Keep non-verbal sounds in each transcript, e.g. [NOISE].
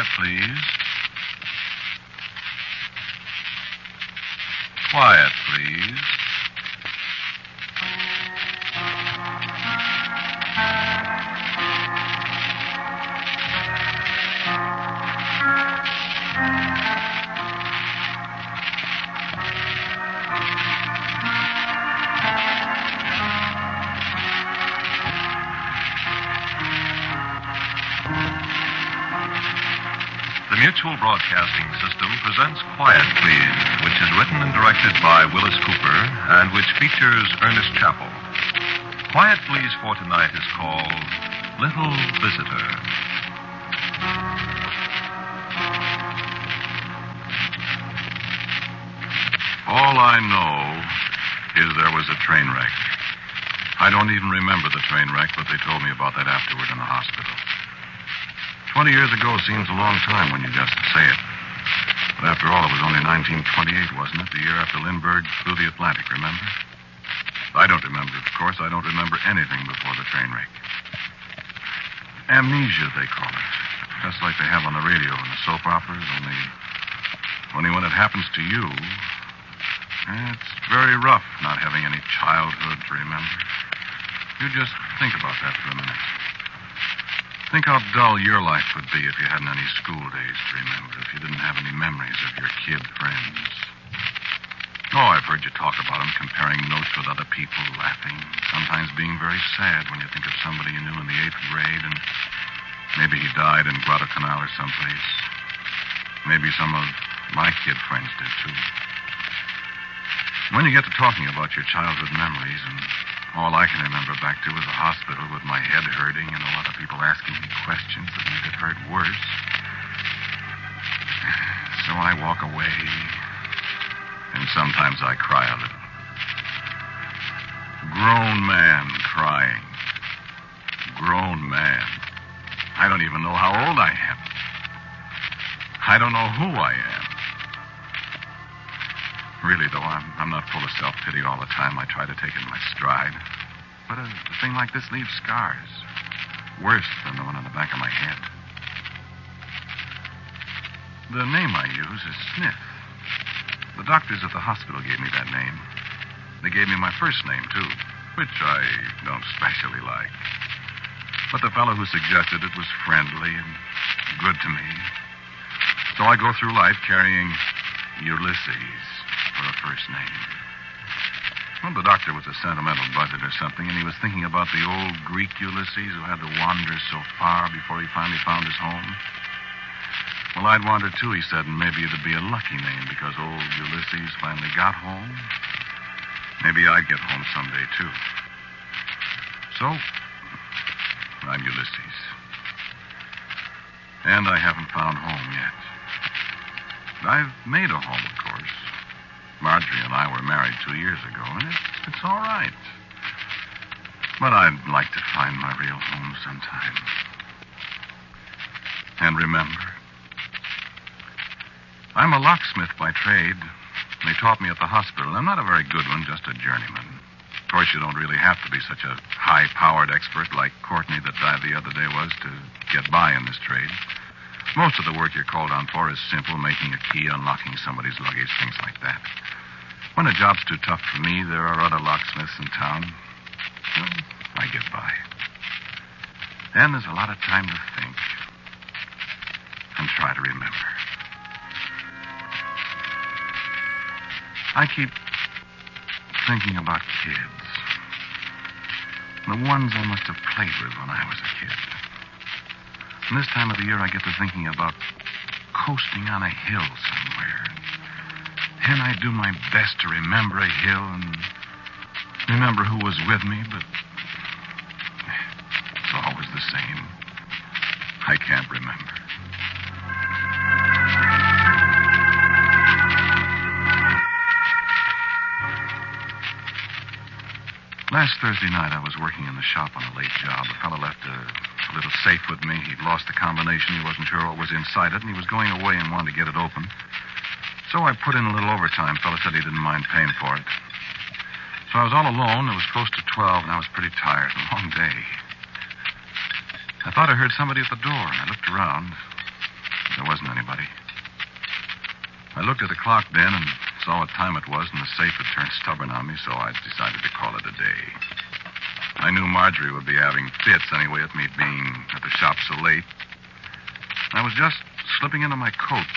Quiet, please. Quiet, please. Broadcasting System presents Quiet Please, which is written and directed by Willis Cooper and which features Ernest Chappell. Quiet Please for tonight is called Little Visitor. All I know is there was a train wreck. I don't even remember the train wreck, but they told me about that afterward in the hospital. Twenty years ago seems a long time when you just say it. But after all, it was only 1928, wasn't it? The year after Lindbergh flew the Atlantic, remember? I don't remember of course. I don't remember anything before the train wreck. Amnesia, they call it. Just like they have on the radio and the soap operas, only, only when it happens to you, it's very rough not having any childhood to remember. You just think about that for a minute. Think how dull your life would be if you hadn't any school days to remember, if you didn't have any memories of your kid friends. Oh, I've heard you talk about them, comparing notes with other people, laughing, sometimes being very sad when you think of somebody you knew in the eighth grade, and maybe he died in Guadalcanal or someplace. Maybe some of my kid friends did, too. When you get to talking about your childhood memories, and all I can remember back to was the hospital with my head hurting and a lot of people asking me questions that made it hurt worse. [SIGHS] So I walk away, and sometimes I cry a little. Grown man crying. Grown man. I don't even know how old I am. I don't know who I am. Really, though, I'm, I'm not full of self pity all the time. I try to take it in my stride. But a, a thing like this leaves scars. Worse than the one on the back of my head. The name I use is Smith. The doctors at the hospital gave me that name. They gave me my first name, too, which I don't specially like. But the fellow who suggested it was friendly and good to me. So I go through life carrying Ulysses for a first name. Well, the doctor was a sentimental buzzard or something, and he was thinking about the old Greek Ulysses who had to wander so far before he finally found his home. Well, I'd wander too, he said, and maybe it'd be a lucky name because old Ulysses finally got home. Maybe I'd get home someday, too. So, I'm Ulysses. And I haven't found home yet. I've made a home. Marjorie and I were married two years ago, and it's, all right. But I'd like to find my real home sometime. And remember, I'm a locksmith by trade. They taught me at the hospital. I'm not a very good one, just a journeyman. Of course, you don't really have to be such a high powered expert like Courtney that died the other day was to get by in this trade. Most of the work you're called on for is simple making a key, unlocking somebody's luggage, things like that. When a job's too tough for me, there are other locksmiths in town. Well, I get by. Then there's a lot of time to think and try to remember. I keep thinking about kids. The ones I must have played with when I was a kid. And this time of the year, I get to thinking about coasting on a hill somewhere. And I do my best to remember a hill and remember who was with me, but it's always the same. I can't remember. Last Thursday night, I was working in the shop on a late job. A fellow left a, a little safe with me. He'd lost the combination. He wasn't sure what was inside it, and he was going away and wanted to get it open. So I put in a little overtime. Fellow said he didn't mind paying for it. So I was all alone. It was close to 12, and I was pretty tired. A [LAUGHS] long day. I thought I heard somebody at the door, and I looked around. There wasn't anybody. I looked at the clock then and saw what time it was, and the safe had turned stubborn on me, so I decided to call it a day. I knew Marjorie would be having fits anyway at me being at the shop so late. I was just slipping into my coat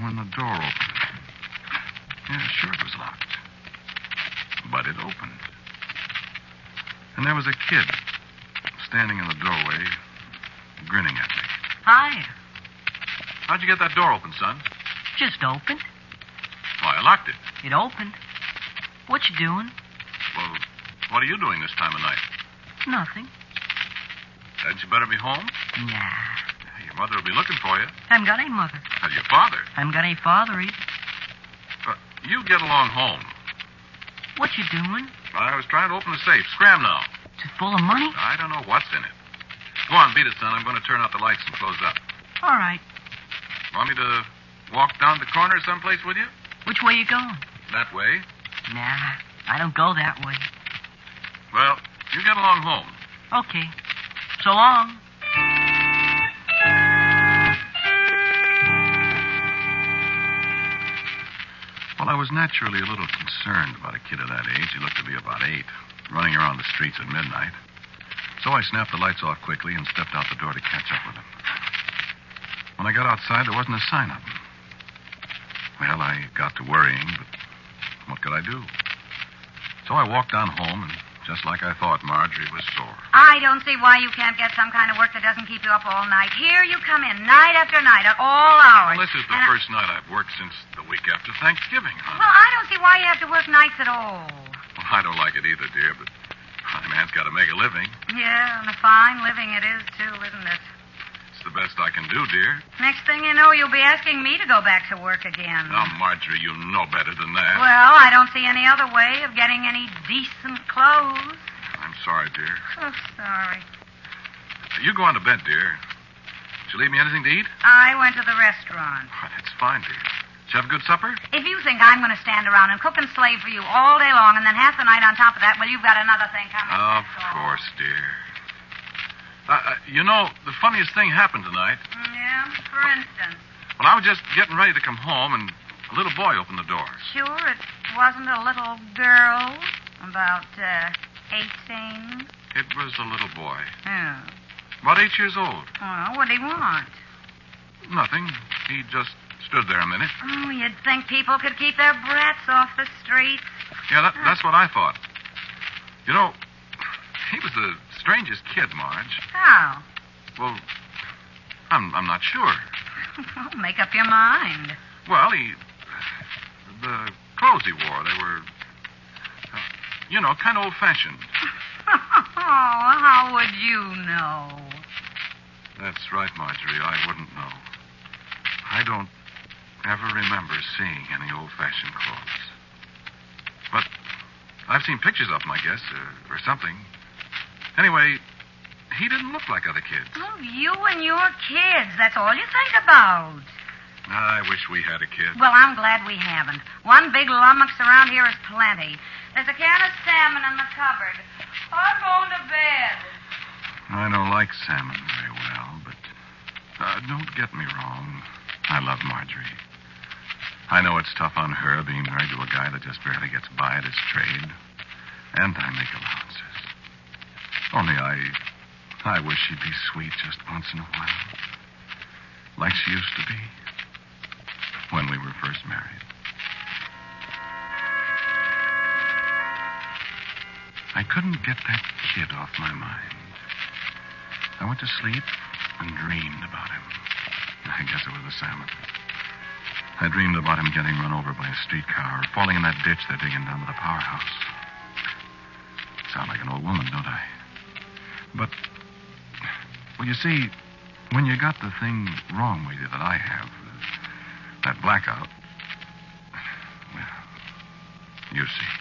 when the door opened. Yeah, sure it was locked. But it opened. And there was a kid standing in the doorway, grinning at me. Hi. How'd you get that door open, son? Just opened. Why, I locked it. It opened. What you doing? Well, what are you doing this time of night? Nothing. Hadn't you better be home? Nah. Your mother will be looking for you. I haven't got any mother. And your father. I haven't got any father either. But you get along home. What you doing? I was trying to open the safe. Scram now. Is it full of money? I don't know what's in it. Go on, beat it, son. I'm going to turn out the lights and close up. All right. Want me to walk down the corner someplace with you? Which way you going? That way. Nah, I don't go that way. Well, you get along home. Okay. So long. Well, I was naturally a little concerned about a kid of that age. He looked to be about eight, running around the streets at midnight. So I snapped the lights off quickly and stepped out the door to catch up with him. When I got outside, there wasn't a sign of him. Well, I got to worrying, but what could I do? So I walked on home, and just like I thought, Marjorie was sore. I don't see why you can't get some kind of work that doesn't keep you up all night. Here you come in, night after night, at all hours. Well, this is the And I- first night I've worked since the week after Thanksgiving. Well, I don't see why you have to work nights at all. Well, I don't like it either, dear, but a man's got to make a living. Yeah, and a fine living it is, too, isn't it? It's the best I can do, dear. Next thing you know, you'll be asking me to go back to work again. Now, Marjorie, you know better than that. Well, I don't see any other way of getting any decent clothes. I'm sorry, dear. So sorry. You go on to bed, dear. Did you leave me anything to eat? I went to the restaurant. Oh, that's fine, dear. Did you have a good supper? If you think I'm going to stand around and cook and slave for you all day long and then half the night on top of that, well, you've got another thing coming. Of course, dear. Uh, uh, you know, the funniest thing happened tonight. Yeah, for instance. Well, I was just getting ready to come home, and a little boy opened the door. Sure, it wasn't a little girl about uh, 18. It was a little boy, Oh. about eight years old. Well, what did he want? Nothing. He just stood there a minute. Oh, you'd think people could keep their brats off the streets. Yeah, that, that's what I thought. You know, he was the strangest kid, Marge. How? Well, I'm I'm not sure. [LAUGHS] Well, make up your mind. Well, he the clothes he wore they were, uh, you know, kind of old-fashioned. [LAUGHS] Oh, how would you know? That's right, Marjorie. I wouldn't know. I don't ever remember seeing any old-fashioned clothes. But I've seen pictures of him, I guess, uh, or something. Anyway, he didn't look like other kids. Oh, you and your kids. That's all you think about. I wish we had a kid. Well, I'm glad we haven't. One big lummox around here is plenty. There's a can of salmon in the cupboard. I'm going to bed. I don't like salmon very well, but uh, don't get me wrong. I love Marjorie. I know it's tough on her being married to a guy that just barely gets by at his trade, and I make allowances. Only I, I wish she'd be sweet just once in a while, like she used to be when we were first married. I couldn't get that kid off my mind. I went to sleep and dreamed about him. I guess it was the salmon. I dreamed about him getting run over by a streetcar or falling in that ditch they're digging down to the powerhouse. Sound like an old woman, don't I? But, well, you see, when you got the thing wrong with you that I have, that blackout, well, you see.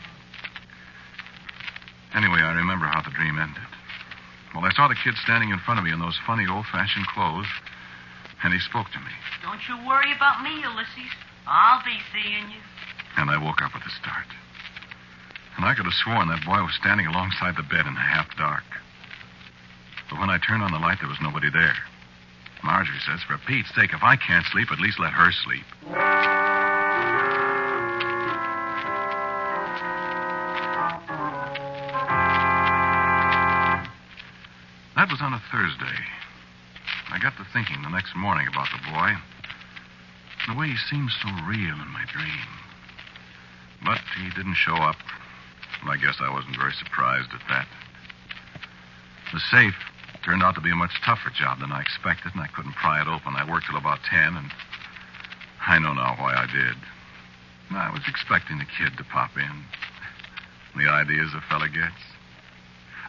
Anyway, I remember how the dream ended. Well, I saw the kid standing in front of me in those funny old-fashioned clothes, and he spoke to me. Don't you worry about me, Ulysses. I'll be seeing you. And I woke up with a start. And I could have sworn that boy was standing alongside the bed in the half dark. But when I turned on the light, there was nobody there. Marjorie says, for Pete's sake, if I can't sleep, at least let her sleep. That was on a Thursday. I got to thinking the next morning about the boy. The way he seemed so real in my dream. But he didn't show up. And I guess I wasn't very surprised at that. The safe turned out to be a much tougher job than I expected, and I couldn't pry it open. I worked till about 10, and I know now why I did. I was expecting the kid to pop in. The ideas a fella gets.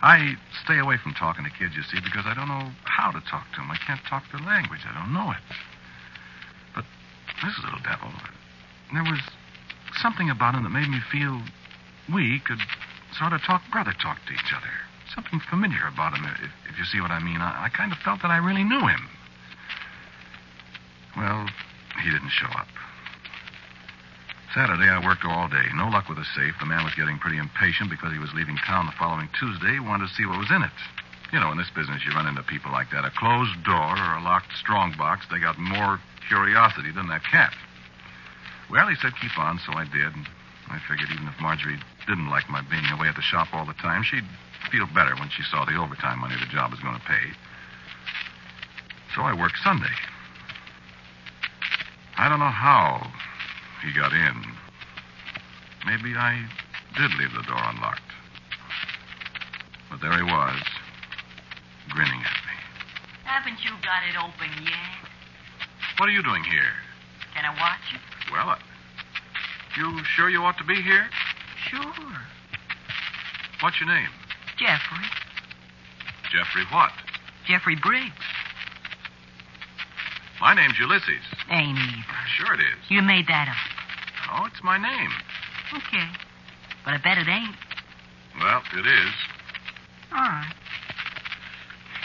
I stay away from talking to kids, you see, because I don't know how to talk to them. I can't talk their language. I don't know it. But this little devil, there was something about him that made me feel we could sort of talk brother talk to each other. Something familiar about him, if, if you see what I mean. I, I kind of felt that I really knew him. Well, he didn't show up. Saturday, I worked all day. No luck with the safe. The man was getting pretty impatient because he was leaving town the following Tuesday. He wanted to see what was in it. You know, in this business, you run into people like that. A closed door or a locked strong box, they got more curiosity than that cat. Well, he said keep on, so I did. I figured even if Marjorie didn't like my being away at the shop all the time, she'd feel better when she saw the overtime money the job was going to pay. So I worked Sunday. I don't know how he got in. Maybe I did leave the door unlocked. But there he was, grinning at me. Haven't you got it open yet? What are you doing here? Can I watch you? Well, uh, you sure you ought to be here? Sure. What's your name? Jeffrey. Jeffrey what? Jeffrey Briggs. My name's Ulysses. Ain't either. Sure it is. You made that up. Oh, it's my name. Okay. But I bet it ain't. Well, it is. All right.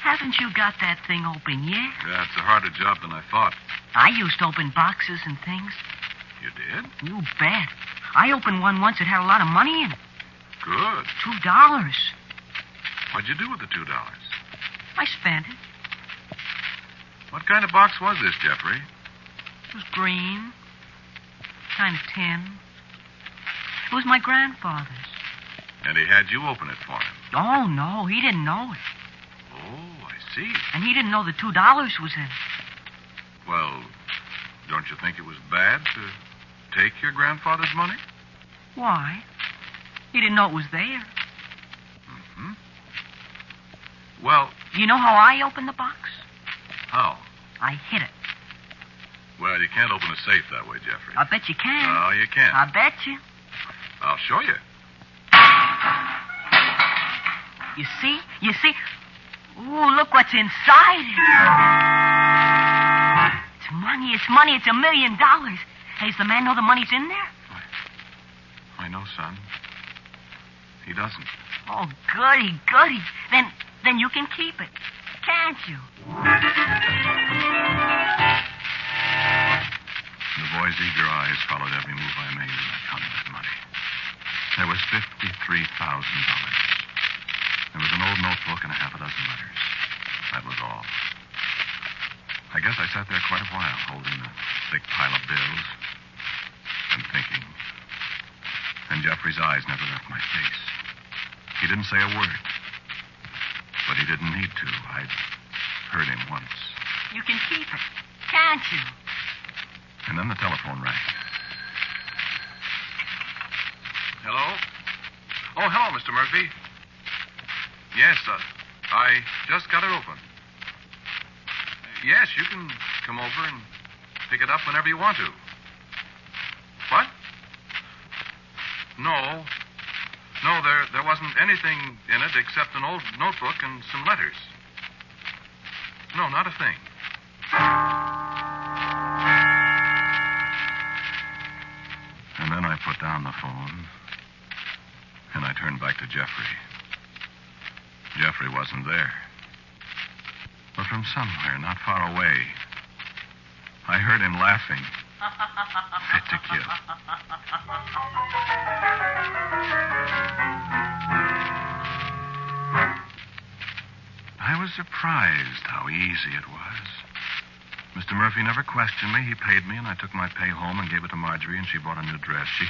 Haven't you got that thing open yet? Yeah, it's a harder job than I thought. I used to open boxes and things. You did? You bet. I opened one once that had a lot of money in it. Good. Two dollars. What'd you do with the two dollars? I spent it. What kind of box was this, Jeffrey? It was green. Kind of tin. It was my grandfather's. And he had you open it for him. Oh, no, he didn't know it. Oh, I see. And he didn't know the two dollars was in it. Well, don't you think it was bad to take your grandfather's money? Why? He didn't know it was there. Hmm? Well, You know how I opened the box? how? I hit it. Well, you can't open a safe that way, Jeffrey. I bet you can. No, you can't. I bet you. I'll show you. You see? You see? Ooh, look what's inside. It's money. It's money. It's a million dollars. Hey, does the man know the money's in there? I know, son. He doesn't. Oh, goody, goody. Then, then you can keep it, can't you? The boy's eager eyes followed every move I made as I counted that money. There was $53,000. There was an old notebook and a half a dozen letters. That was all. I guess I sat there quite a while, holding the thick pile of bills and thinking. And Jeffrey's eyes never left my face. He didn't say a word. But he didn't need to. I'd heard him once. You can keep it, can't you? And then the telephone rang. Hello? Oh, hello, Mr. Murphy. Yes, uh, I just got it open. Yes, you can come over and pick it up whenever you want to. What? No. No, there there wasn't anything in it except an old notebook and some letters. No, not a thing. And then I put down the phone. And I turned back to Jeffrey. Jeffrey wasn't there. But from somewhere, not far away, I heard him laughing. Fit to kill. I was surprised how easy it was. Mr. Murphy never questioned me. He paid me, and I took my pay home and gave it to Marjorie, and she bought a new dress. She,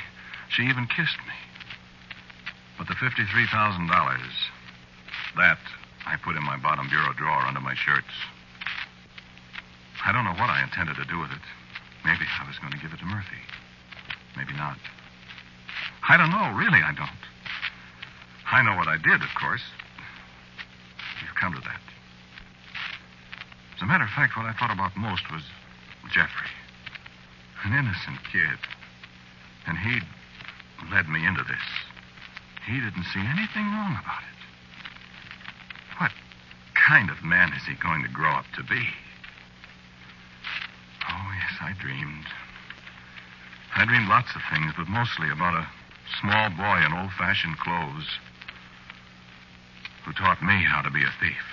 she even kissed me. But the $53,000, that I put in my bottom bureau drawer under my shirts. I don't know what I intended to do with it. Maybe I was going to give it to Murphy. Maybe not. I don't know. Really, I don't. I know what I did, of course. You've come to that. As a matter of fact, what I thought about most was Jeffrey. An innocent kid. And he'd led me into this. He didn't see anything wrong about it. What kind of man is he going to grow up to be? I dreamed. I dreamed lots of things, but mostly about a small boy in old fashioned clothes who taught me how to be a thief.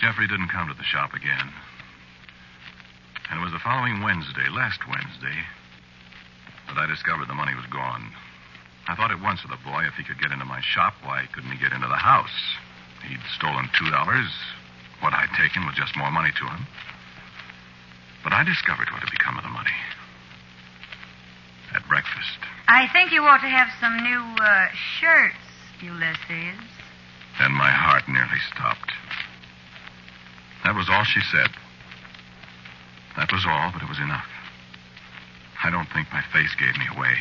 Jeffrey didn't come to the shop again. And it was the following Wednesday, last Wednesday, that I discovered the money was gone. I thought at once of the boy. If he could get into my shop, why couldn't he get into the house? He'd stolen two dollars. What I'd taken was just more money to him. But I discovered what had become of the money. At breakfast. I think you ought to have some new uh, shirts, Ulysses. Then my heart nearly stopped. That was all she said. That was all, but it was enough. I don't think my face gave me away.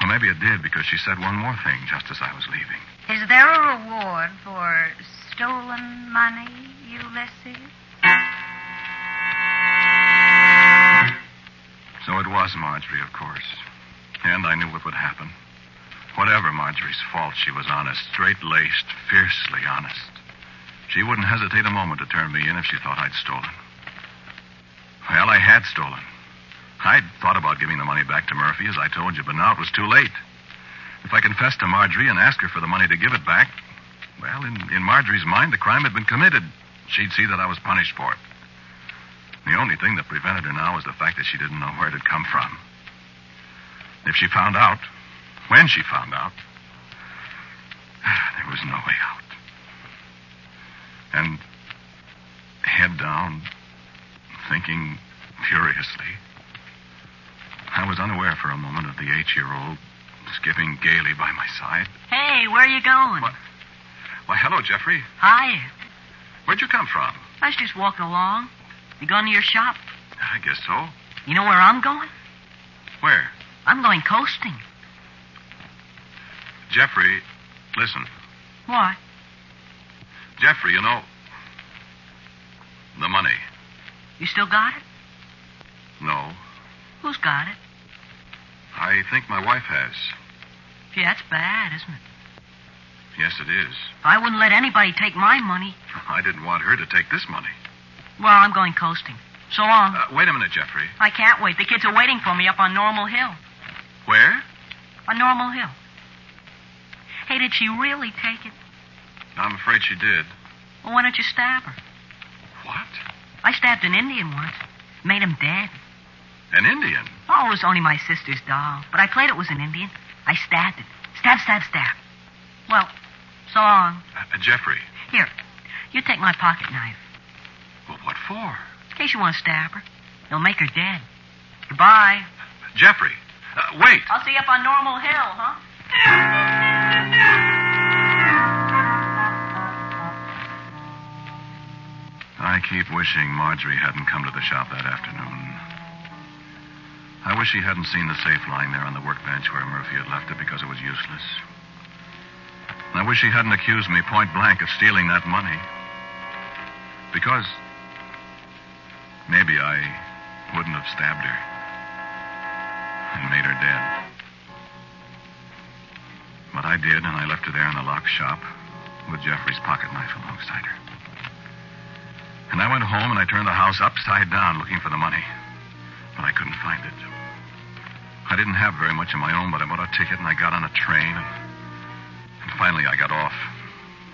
Or maybe it did because she said one more thing just as I was leaving. Is there a reward for stolen money, Ulysses? So it was Marjorie, of course. And I knew what would happen. Whatever Marjorie's fault, she was honest, straight laced, fiercely honest. She wouldn't hesitate a moment to turn me in if she thought I'd stolen. Well, I had stolen. I'd thought about giving the money back to Murphy, as I told you, but now it was too late. If I confessed to Marjorie and asked her for the money to give it back, well, in, in Marjorie's mind, the crime had been committed. She'd see that I was punished for it. The only thing that prevented her now was the fact that she didn't know where it had come from. If she found out, when she found out, [SIGHS] there was no way out. And head down, thinking furiously, I was unaware for a moment of the eight year old skipping gaily by my side. Hey, where are you going? What? Why, hello, Jeffrey. Hi. Where'd you come from? I was just walking along. You going to your shop? I guess so. You know where I'm going? Where? I'm going coasting. Jeffrey, listen. What? Jeffrey, you know. The money. You still got it? No. Who's got it? I think my wife has. Gee, that's bad, isn't it? Yes, it is. I wouldn't let anybody take my money. [LAUGHS] I didn't want her to take this money. Well, I'm going coasting. So long. Uh, wait a minute, Jeffrey. I can't wait. The kids are waiting for me up on Normal Hill. Where? On Normal Hill. Hey, did she really take it? I'm afraid she did. Well, why don't you stab her? What? I stabbed an Indian once. Made him dead. An Indian? Oh, it was only my sister's doll. But I played it was an Indian. I stabbed it. Stab, stab, stab. Well, so long. Uh, Jeffrey. Here, you take my pocket knife. Well, what for? In case you want to stab her. It'll make her dead. Goodbye. Jeffrey. Uh, wait. I'll see you up on Normal Hill, huh? I keep wishing Marjorie hadn't come to the shop that afternoon. I wish he hadn't seen the safe lying there on the workbench where Murphy had left it because it was useless. I wish he hadn't accused me point blank of stealing that money. Because maybe I wouldn't have stabbed her and made her dead. But I did, and I left her there in the lock shop with Jeffrey's pocket knife alongside her. And I went home and I turned the house upside down looking for the money. But I couldn't find it. I didn't have very much of my own, but I bought a ticket and I got on a train. And, and finally I got off.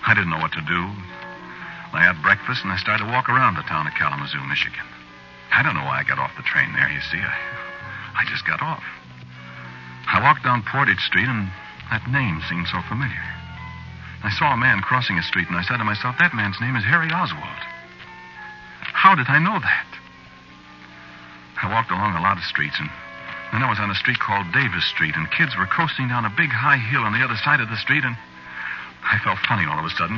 I didn't know what to do. I had breakfast and I started to walk around the town of Kalamazoo, Michigan. I don't know why I got off the train there, you see. I, I just got off. I walked down Portage Street and that name seemed so familiar. I saw a man crossing a street, and I said to myself, that man's name is Harry Oswald. How did I know that? I walked along a lot of streets, and then I was on a street called Davis Street, and kids were coasting down a big high hill on the other side of the street, and I felt funny all of a sudden.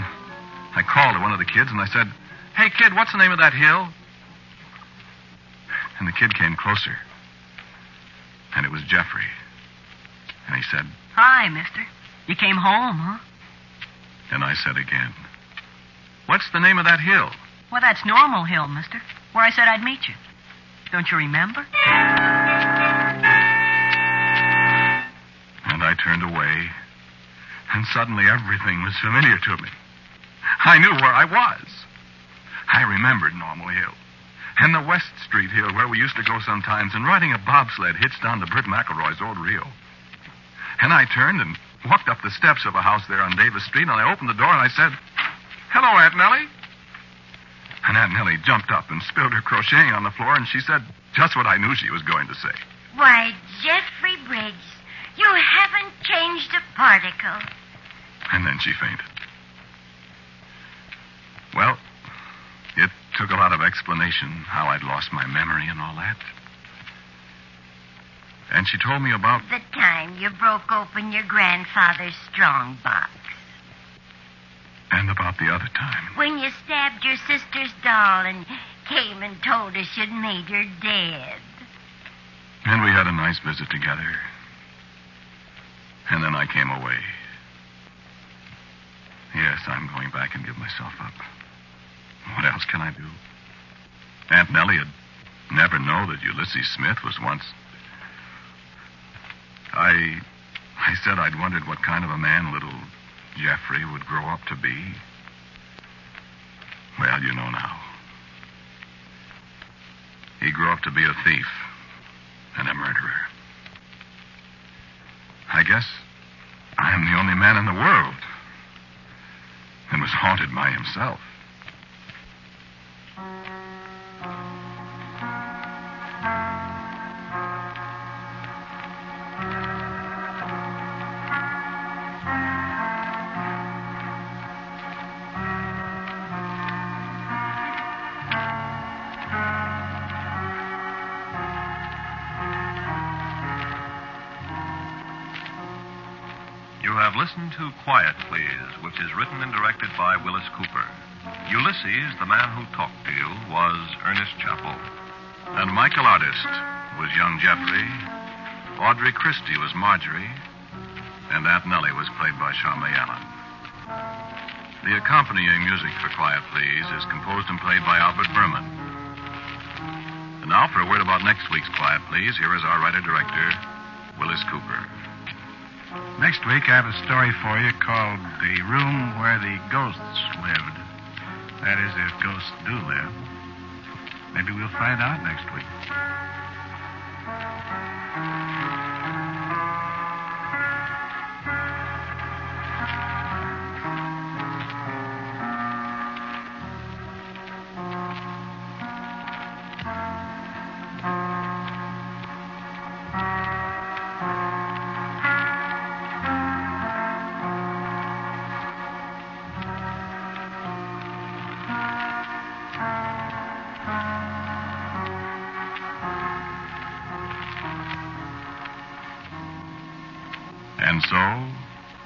I called to one of the kids, and I said, Hey, kid, what's the name of that hill? And the kid came closer. And it was Jeffrey. And he said, Hi, mister. You came home, huh? and I said again, What's the name of that hill? Well, that's Normal Hill, mister. Where I said I'd meet you. Don't you remember? I turned away, and suddenly everything was familiar to me. I knew where I was. I remembered Normal Hill, and the West Street Hill where we used to go sometimes, and riding a bobsled hitched down to Britt McElroy's old reel. And I turned and walked up the steps of a house there on Davis Street, and I opened the door and I said, Hello, Aunt Nellie. And Aunt Nellie jumped up and spilled her crocheting on the floor, and she said just what I knew she was going to say. Why, Jeffrey Briggs, you haven't changed a particle. And then she fainted. Well, it took a lot of explanation how I'd lost my memory and all that. And she told me about. The time you broke open your grandfather's strong box. And about the other time. When you stabbed your sister's doll and came and told us you'd made her dead. And we had a nice visit together. And then I came away. Yes, I'm going back and give myself up. What else can I do? Aunt Nellie had never know that Ulysses Smith was once. I. I said I'd wondered what kind of a man little Jeffrey would grow up to be. Well, you know now. He grew up to be a thief and a murderer. I guess I'm the only man in the world and was haunted by himself. Have listened to Quiet Please, which is written and directed by Willis Cooper. Ulysses, the man who talked to you, was Ernest Chappell. And Michael Artist was young Jeffrey. Audrey Christie was Marjorie. And Aunt Nellie was played by Charmaine Allen. The accompanying music for Quiet Please is composed and played by Albert Buhrman. And now for a word about next week's Quiet Please, here is our writer-director, Willis Cooper. Next week, I have a story for you called The Room Where the Ghosts Lived. That is, if ghosts do live. Maybe we'll find out next week. And so,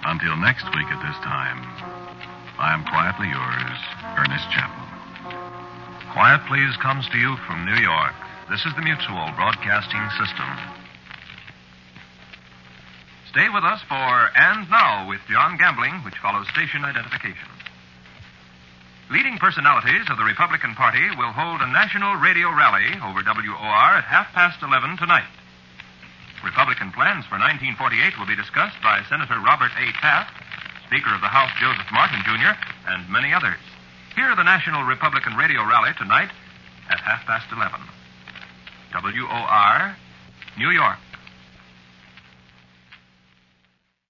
until next week at this time, I am quietly yours, Ernest Chappell. Quiet Please comes to you from New York. This is the Mutual Broadcasting System. Stay with us for And Now with John Gambling, which follows station identification. Leading personalities of the Republican Party will hold a national radio rally over WOR at half past 11 tonight. Republican plans for 1948 will be discussed by Senator Robert A. Taft, Speaker of the House Joseph Martin, Jr., and many others. Hear the National Republican Radio Rally tonight at half past 11. WOR, New York.